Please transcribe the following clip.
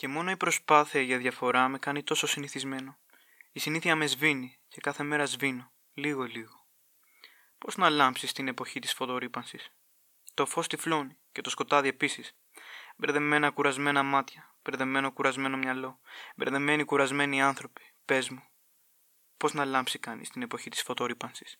Και μόνο η προσπάθεια για διαφορά με κάνει τόσο συνηθισμένο. Η συνήθεια με σβήνει και κάθε μέρα σβήνω, λίγο-λίγο. Πώς να λάμψεις την εποχή της φωτορύπανσης; Το φως τυφλώνει και το σκοτάδι επίσης. Μπερδεμένα κουρασμένα μάτια, μπερδεμένο κουρασμένο μυαλό, μπερδεμένοι κουρασμένοι άνθρωποι. Πες μου, πώς να λάμψει κανείς την εποχή της φωτορύπανσης;